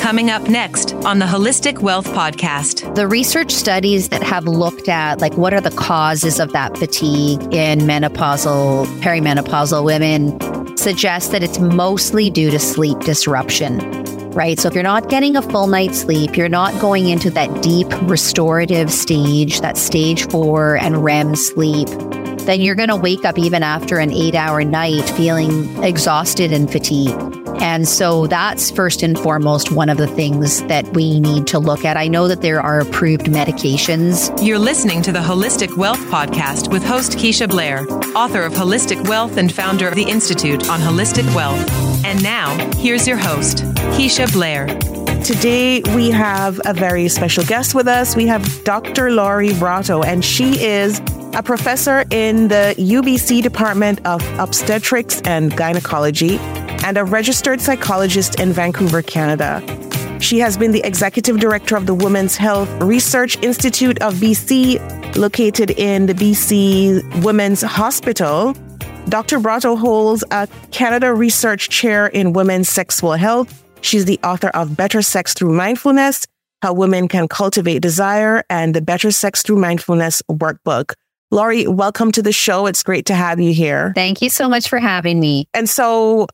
Coming up next on the Holistic Wealth Podcast. The research studies that have looked at like what are the causes of that fatigue in menopausal, perimenopausal women suggest that it's mostly due to sleep disruption. Right. So if you're not getting a full night's sleep, you're not going into that deep restorative stage, that stage four and REM sleep, then you're going to wake up even after an eight hour night feeling exhausted and fatigued. And so that's first and foremost one of the things that we need to look at. I know that there are approved medications. You're listening to the Holistic Wealth Podcast with host Keisha Blair, author of Holistic Wealth and founder of the Institute on Holistic Wealth. And now, here's your host, Keisha Blair. Today, we have a very special guest with us. We have Dr. Lori Brotto, and she is a professor in the UBC Department of Obstetrics and Gynecology and a registered psychologist in Vancouver, Canada. She has been the executive director of the Women's Health Research Institute of BC, located in the BC Women's Hospital. Dr. Brotto holds a Canada Research Chair in Women's Sexual Health. She's the author of Better Sex Through Mindfulness, How Women Can Cultivate Desire, and the Better Sex Through Mindfulness workbook. Lori, welcome to the show. It's great to have you here. Thank you so much for having me. And so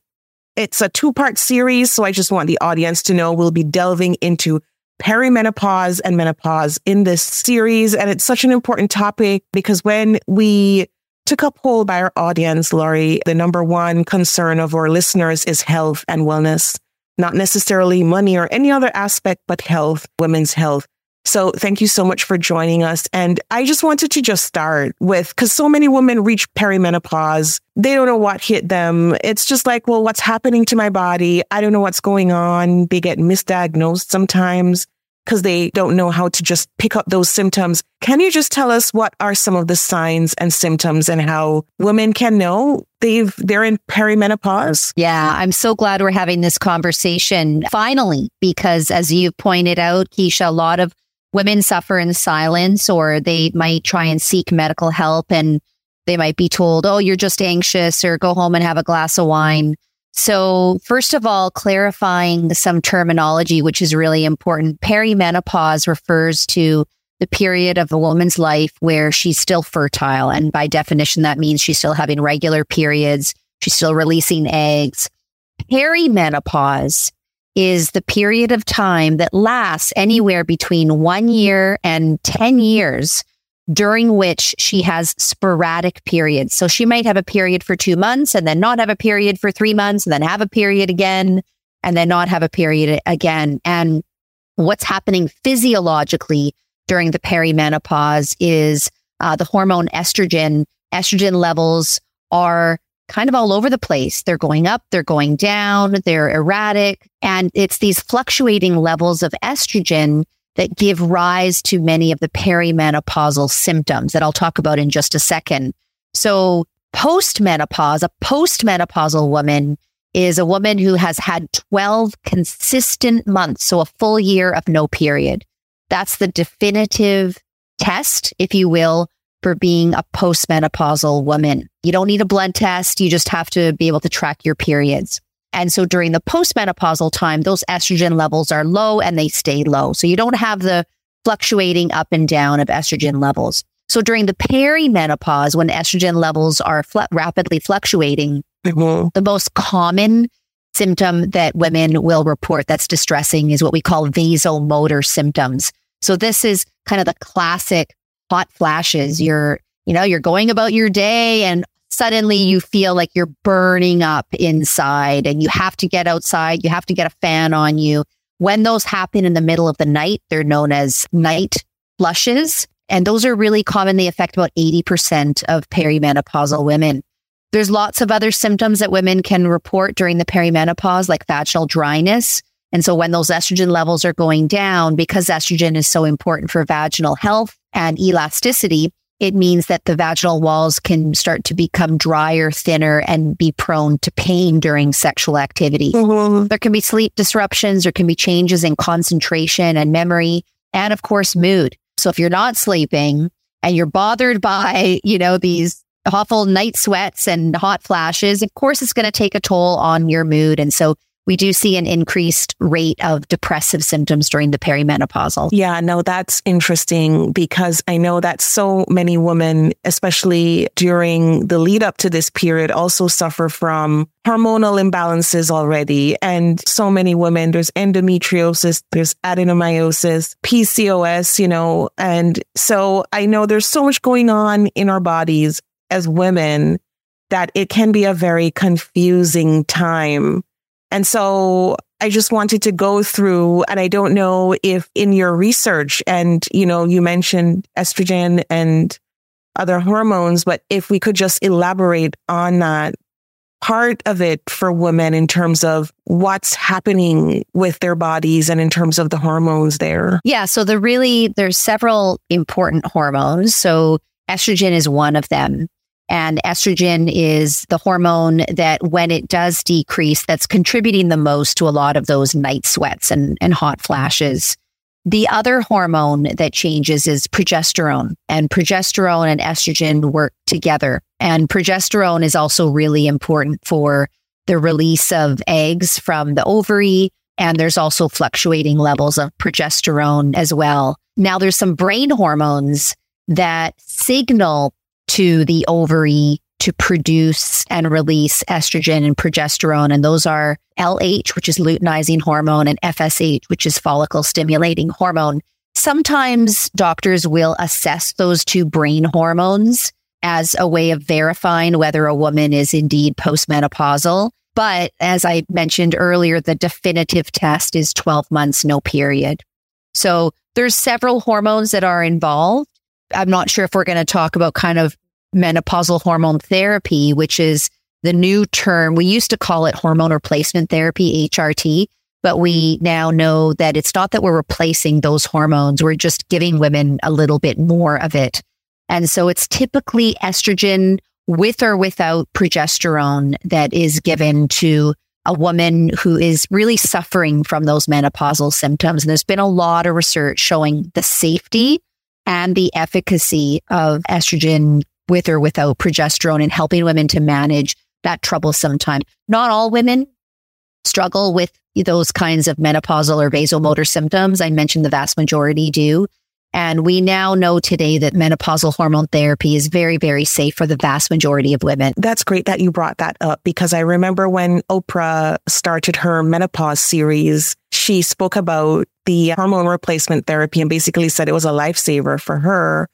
it's a two part series. So I just want the audience to know we'll be delving into perimenopause and menopause in this series. And it's such an important topic because when we took a poll by our audience, Lori, the number one concern of our listeners is health and wellness, not necessarily money or any other aspect, but health, women's health. So thank you so much for joining us. And I just wanted to just start with, cause so many women reach perimenopause. They don't know what hit them. It's just like, well, what's happening to my body? I don't know what's going on. They get misdiagnosed sometimes because they don't know how to just pick up those symptoms. Can you just tell us what are some of the signs and symptoms and how women can know they've they're in perimenopause? Yeah, I'm so glad we're having this conversation finally because as you pointed out, Keisha, a lot of women suffer in silence or they might try and seek medical help and they might be told, oh, you're just anxious or go home and have a glass of wine. So, first of all, clarifying some terminology, which is really important. Perimenopause refers to the period of a woman's life where she's still fertile. And by definition, that means she's still having regular periods. She's still releasing eggs. Perimenopause is the period of time that lasts anywhere between one year and 10 years during which she has sporadic periods. So she might have a period for two months and then not have a period for three months and then have a period again and then not have a period again. And what's happening physiologically during the perimenopause is uh, the hormone estrogen. Estrogen levels are kind of all over the place. They're going up, they're going down, they're erratic. And it's these fluctuating levels of estrogen that give rise to many of the perimenopausal symptoms that I'll talk about in just a second. So postmenopause, a postmenopausal woman is a woman who has had 12 consistent months, so a full year of no period. That's the definitive test, if you will, for being a postmenopausal woman. You don't need a blood test. You just have to be able to track your periods. And so during the postmenopausal time, those estrogen levels are low and they stay low. So you don't have the fluctuating up and down of estrogen levels. So during the perimenopause, when estrogen levels are fl- rapidly fluctuating, mm-hmm. the most common symptom that women will report that's distressing is what we call vasomotor symptoms. So this is kind of the classic hot flashes. You're, you know, you're going about your day and suddenly you feel like you're burning up inside and you have to get outside. You have to get a fan on you. When those happen in the middle of the night, they're known as night flushes. And those are really common. They affect about 80% of perimenopausal women. There's lots of other symptoms that women can report during the perimenopause, like vaginal dryness. And so when those estrogen levels are going down, because estrogen is so important for vaginal health and elasticity, it means that the vaginal walls can start to become drier, thinner, and be prone to pain during sexual activity. Mm-hmm. There can be sleep disruptions, there can be changes in concentration and memory, and of course, mood. So if you're not sleeping and you're bothered by, you know, these awful night sweats and hot flashes, of course, it's going to take a toll on your mood. And so we do see an increased rate of depressive symptoms during the perimenopausal. Yeah, no, that's interesting because I know that so many women, especially during the lead up to this period, also suffer from hormonal imbalances already. And so many women, there's endometriosis, there's adenomyosis, PCOS, you know, and so I know there's so much going on in our bodies as women that it can be a very confusing time and so I just wanted to go through, and I don't know if in your research, and you know, you mentioned estrogen and other hormones, but if we could just elaborate on that part of it for women in terms of what's happening with their bodies and in terms of the hormones there. Yeah. So the really, there's several important hormones. So estrogen is one of them. And estrogen is the hormone that when it does decrease, that's contributing the most to a lot of those night sweats and, and hot flashes. The other hormone that changes is progesterone and progesterone and estrogen work together. And progesterone is also really important for the release of eggs from the ovary. And there's also fluctuating levels of progesterone as well. Now there's some brain hormones that signal to the ovary to produce and release estrogen and progesterone. And those are LH, which is luteinizing hormone, and FSH, which is follicle stimulating hormone. Sometimes doctors will assess those two brain hormones as a way of verifying whether a woman is indeed postmenopausal. But as I mentioned earlier, the definitive test is 12 months, no period. So there's several hormones that are involved. I'm not sure if we're going to talk about kind of menopausal hormone therapy, which is the new term. We used to call it hormone replacement therapy, HRT, but we now know that it's not that we're replacing those hormones. We're just giving women a little bit more of it. And so it's typically estrogen with or without progesterone that is given to a woman who is really suffering from those menopausal symptoms. And there's been a lot of research showing the safety and the efficacy of estrogen with or without progesterone and helping women to manage that troublesome time. Not all women struggle with those kinds of menopausal or vasomotor symptoms. I mentioned the vast majority do. And we now know today that menopausal hormone therapy is very, very safe for the vast majority of women. That's great that you brought that up because I remember when Oprah started her menopause series, she spoke about the hormone replacement therapy and basically said it was a lifesaver for her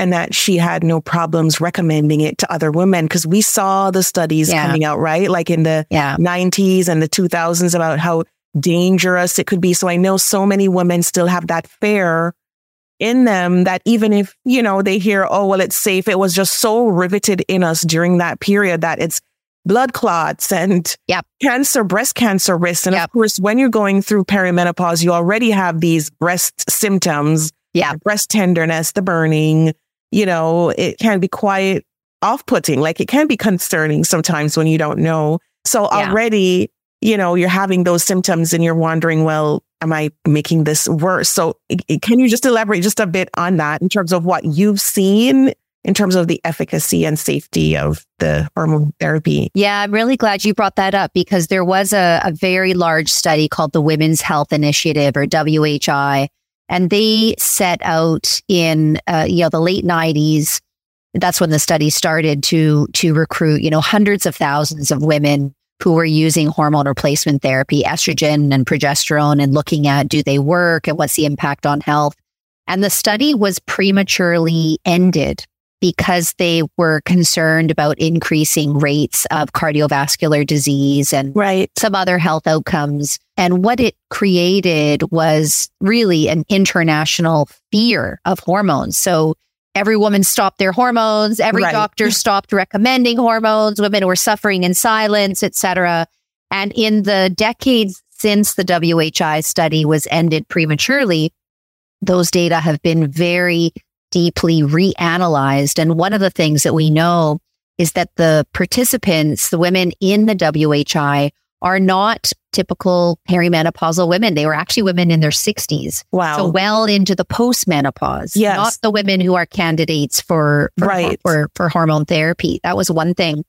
and that she had no problems recommending it to other women because we saw the studies yeah. coming out, right? Like in the yeah. 90s and the 2000s about how dangerous it could be. So I know so many women still have that fear in them that even if, you know, they hear, oh, well, it's safe, it was just so riveted in us during that period that it's blood clots and yep. cancer, breast cancer risks. And yep. of course, when you're going through perimenopause, you already have these breast symptoms. Yeah. Breast tenderness, the burning, you know, it can be quite off putting. Like it can be concerning sometimes when you don't know. So yeah. already, you know, you're having those symptoms and you're wondering, well, am I making this worse? So can you just elaborate just a bit on that in terms of what you've seen in terms of the efficacy and safety of the hormone therapy? Yeah, I'm really glad you brought that up because there was a, a very large study called the Women's Health Initiative or WHI. And they set out in, uh, you know, the late 90s. That's when the study started to, to recruit, you know, hundreds of thousands of women who were using hormone replacement therapy, estrogen and progesterone, and looking at do they work and what's the impact on health. And the study was prematurely ended because they were concerned about increasing rates of cardiovascular disease and right. some other health outcomes. And what it created was really an international fear of hormones. So every woman stopped their hormones. Every right. doctor stopped recommending hormones. Women were suffering in silence, etc. And in the decades since the WHI study was ended prematurely, those data have been very deeply reanalyzed. And one of the things that we know is that the participants, the women in the WHI, are not typical perimenopausal women. They were actually women in their 60s. Wow. So well into the postmenopause. Yes. Not the women who are candidates for, for, right. for, for hormone therapy. That was one thing.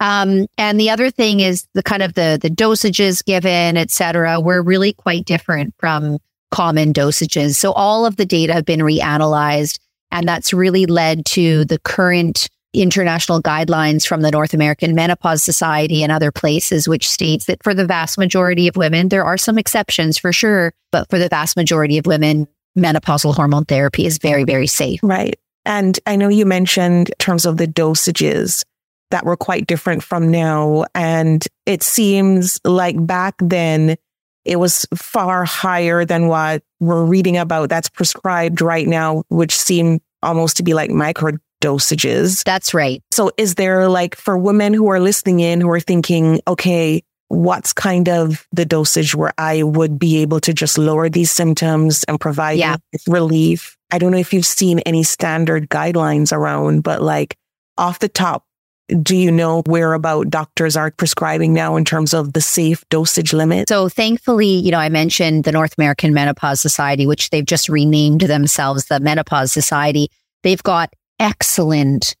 Um, and the other thing is the kind of the the dosages given, et cetera, were really quite different from common dosages. So all of the data have been reanalyzed, and that's really led to the current international guidelines from the North American Menopause Society and other places, which states that for the vast majority of women, there are some exceptions for sure, but for the vast majority of women, menopausal hormone therapy is very, very safe. Right. And I know you mentioned in terms of the dosages that were quite different from now. And it seems like back then it was far higher than what we're reading about that's prescribed right now, which seem almost to be like micro dosages. That's right. So is there like for women who are listening in who are thinking, okay, what's kind of the dosage where I would be able to just lower these symptoms and provide Yeah. relief? I don't know if you've seen any standard guidelines around, but like off the top, do you know where about doctors are prescribing now in terms of the safe dosage limit? So thankfully, you know, I mentioned the North American Menopause Society, which they've just renamed themselves the Menopause Society. They've got excellent,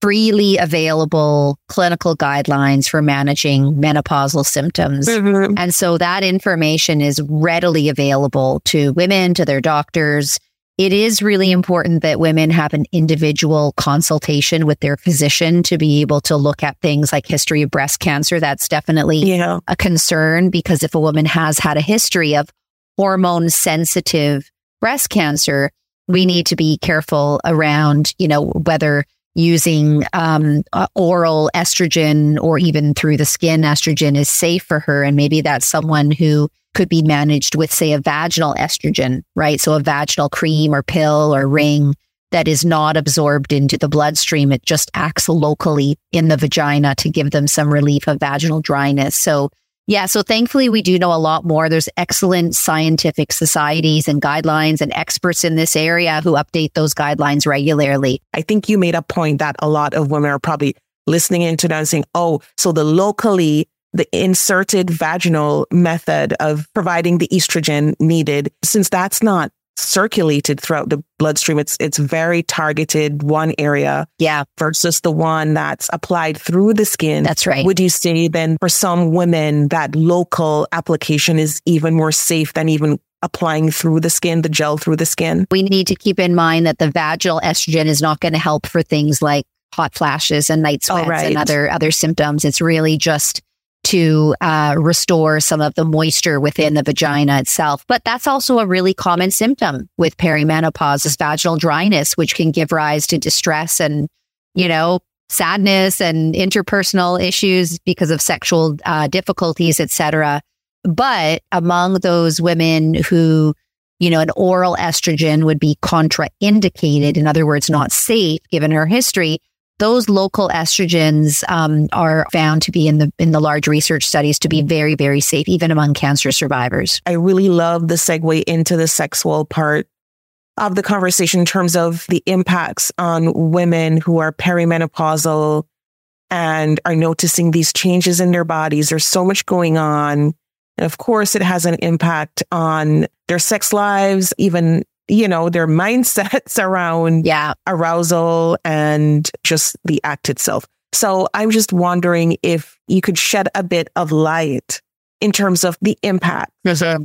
freely available clinical guidelines for managing menopausal symptoms. Mhm. And so that information is readily available to women, to their doctors. It is really important that women have an individual consultation with their physician to be able to look at things like history of breast cancer. That's definitely Yeah. a concern because if a woman has had a history of hormone sensitive breast cancer, we need to be careful around, you know, whether using um, uh, oral estrogen or even through the skin estrogen is safe for her. And maybe that's someone who could be managed with, say, a vaginal estrogen, right? So a vaginal cream or pill or ring that is not absorbed into the bloodstream. It just acts locally in the vagina to give them some relief of vaginal dryness. So yeah, so thankfully we do know a lot more. There's excellent scientific societies and guidelines and experts in this area who update those guidelines regularly. I think you made a point that a lot of women are probably listening into that and saying, oh, so the locally, the inserted vaginal method of providing the estrogen needed, since that's not circulated throughout the bloodstream, it's, it's very targeted one area Yeah, versus the one that's applied through the skin. that's right. Would you say then for some women that local application is even more safe than even applying through the skin, the gel through the skin? we need to keep in mind that the vaginal estrogen is not going to help for things like hot flashes and night Oh, sweats right. and other other symptoms. It's really just to uh, restore some of the moisture within the vagina itself. But that's also a really common symptom with perimenopause is vaginal dryness, which can give rise to distress and, you know, sadness and interpersonal issues because of sexual uh, difficulties, etc. But among those women who you know, an oral estrogen would be contraindicated. In other words, not safe given her history. Those local estrogens um, are found to be in the in the large research studies to be very very safe, even among cancer survivors. I really love the segue into the sexual part of the conversation in terms of the impacts on women who are perimenopausal and are noticing these changes in their bodies. There's so much going on. And of course, it has an impact on their sex lives, even, you know, their mindsets around Yeah, arousal and just the act itself. So I'm just wondering if you could shed a bit of light in terms of the impact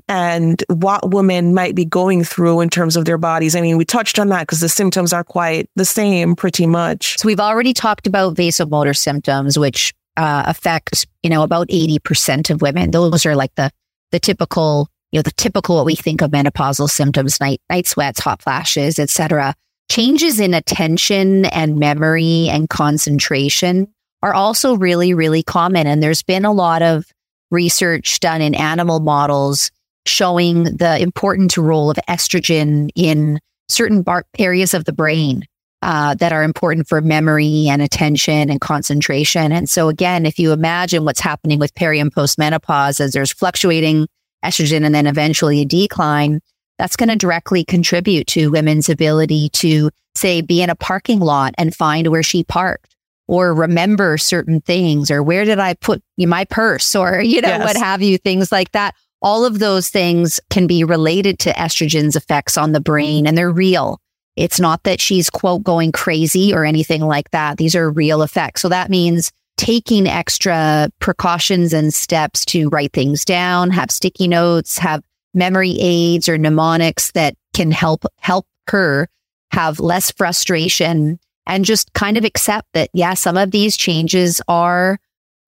and what women might be going through in terms of their bodies. I mean, we touched on that because the symptoms are quite the same pretty much. So we've already talked about vasomotor symptoms, which uh, affect, you know, about 80% of women. Those are like the, the typical, you know, the typical what we think of menopausal symptoms, night, night sweats, hot flashes, etc. Changes in attention and memory and concentration are also really, really common. And there's been a lot of research done in animal models showing the important role of estrogen in certain bar- areas of the brain uh, that are important for memory and attention and concentration. And so, again, if you imagine what's happening with peri and postmenopause as there's fluctuating estrogen and then eventually a decline, that's going to directly contribute to women's ability to, say, be in a parking lot and find where she parked or remember certain things or where did I put my purse or, you know, Yes. what have you, things like that. All of those things can be related to estrogen's effects on the brain and they're real. It's not that she's quote going crazy or anything like that. These are real effects. So that means taking extra precautions and steps to write things down, have sticky notes, have memory aids or mnemonics that can help help her have less frustration and just kind of accept that yeah, some of these changes are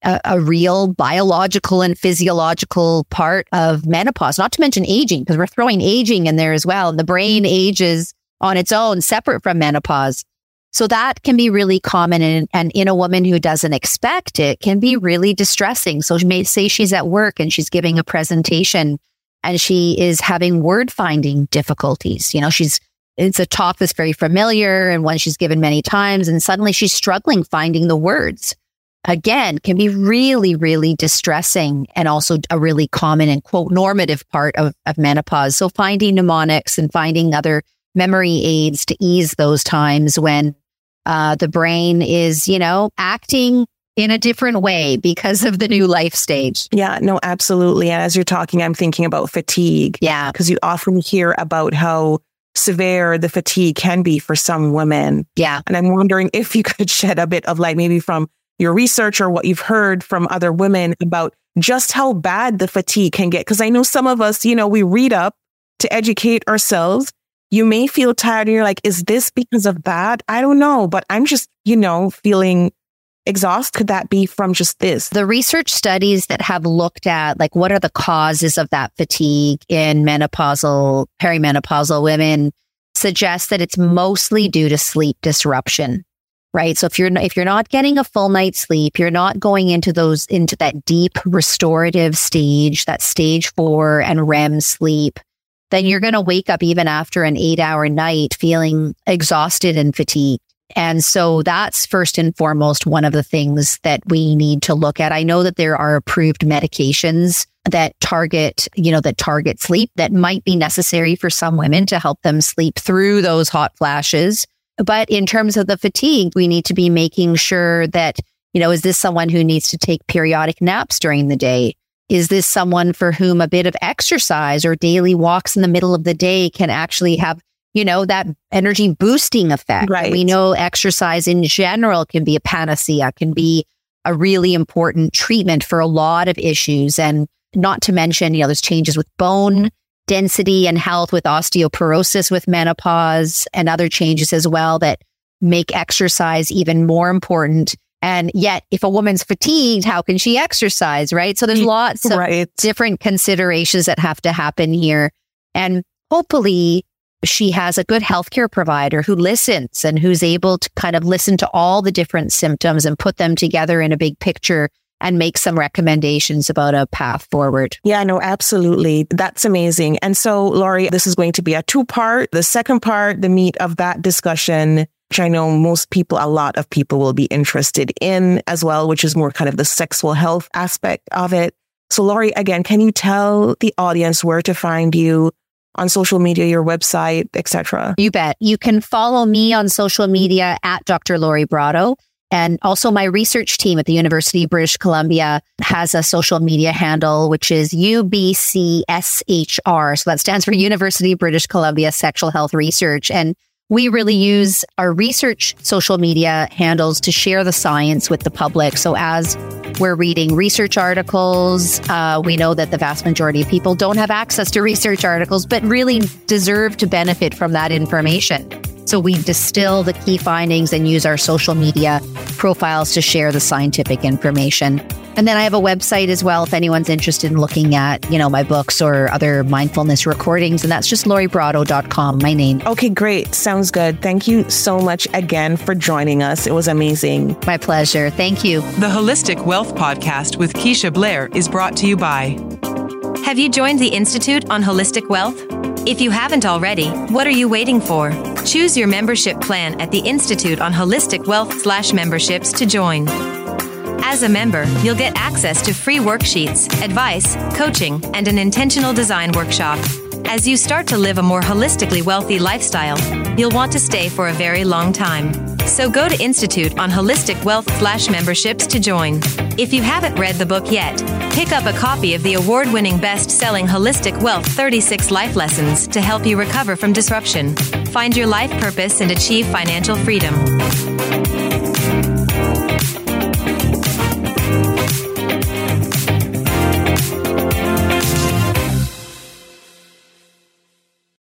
a, a real biological and physiological part of menopause, not to mention aging, because we're throwing aging in there as well. And the brain ages on its own, separate from menopause. So that can be really common. And, and in a woman who doesn't expect it can be really distressing. So she may say she's at work and she's giving a presentation and she is having word finding difficulties. You know, she's, it's a talk that's very familiar and one she's given many times. And suddenly she's struggling finding the words. Again, can be really, really distressing and also a really common and quote normative part of, of menopause. So finding mnemonics and finding other memory aids to ease those times when uh, the brain is, you know, acting in a different way because of the new life stage. Yeah, no, absolutely. And as you're talking, I'm thinking about fatigue. Yeah. Because you often hear about how severe the fatigue can be for some women. Yeah. And I'm wondering if you could shed a bit of light, maybe from your research or what you've heard from other women about just how bad the fatigue can get. Because I know some of us, you know, we read up to educate ourselves you may feel tired and you're like, is this because of that? I don't know, but I'm just, you know, feeling exhausted. Could that be from just this? The research studies that have looked at like what are the causes of that fatigue in menopausal, perimenopausal women suggest that it's mostly due to sleep disruption. Right. So if you're, if you're not getting a full night's sleep, you're not going into those, into that deep restorative stage, that stage four and REM sleep then you're going to wake up even after an eight hour night feeling exhausted and fatigued. And so that's first and foremost one of the things that we need to look at. I know that there are approved medications that target, you know, that target sleep that might be necessary for some women to help them sleep through those hot flashes. But in terms of the fatigue, we need to be making sure that, you know, is this someone who needs to take periodic naps during the day? Is this someone for whom a bit of exercise or daily walks in the middle of the day can actually have, you know, that energy boosting effect? Right. We know exercise in general can be a panacea, can be a really important treatment for a lot of issues. And not to mention, you know, there's changes with bone density and health with osteoporosis with menopause and other changes as well that make exercise even more important. And yet, if a woman's fatigued, how can she exercise? Right. So there's mm, lots of right. different considerations that have to happen here. And hopefully she has a good healthcare provider who listens and who's able to kind of listen to all the different symptoms and put them together in a big picture and make some recommendations about a path forward. Yeah, no, absolutely. That's amazing. And so, Lori, this is going to be a two part. The second part, the meat of that discussion which I know most people, a lot of people will be interested in as well, which is more kind of the sexual health aspect of it. So, Lori, again, can you tell the audience where to find you on social media, your website, etc.? You bet. You can follow me on social media at Dr. Lori Brotto. And also my research team at the University of British Columbia has a social media handle, which is UBCSHR. So that stands for University of British Columbia Sexual Health Research. And we really use our research social media handles to share the science with the public. So as we're reading research articles, uh, we know that the vast majority of people don't have access to research articles, but really deserve to benefit from that information. So we distill the key findings and use our social media profiles to share the scientific information. And then I have a website as well if anyone's interested in looking at, you know, my books or other mindfulness recordings. And that's just loribrotto.com, my name. Okay, great. Sounds good. Thank you so much again for joining us. It was amazing. My pleasure. Thank you. The Holistic Wealth Podcast with Keisha Blair is brought to you by. Have you joined the Institute on Holistic Wealth? If you haven't already, what are you waiting for? Choose your membership plan at the Institute on Holistic Wealth slash memberships to join. As a member, you'll get access to free worksheets, advice, coaching, and an intentional design workshop. As you start to live a more holistically wealthy lifestyle, you'll want to stay for a very long time. So go to Institute on Holistic Wealth slash memberships to join. If you haven't read the book yet, pick up a copy of the award winning best selling Holistic Wealth 36 Life Lessons to help you recover from disruption, find your life purpose, and achieve financial freedom.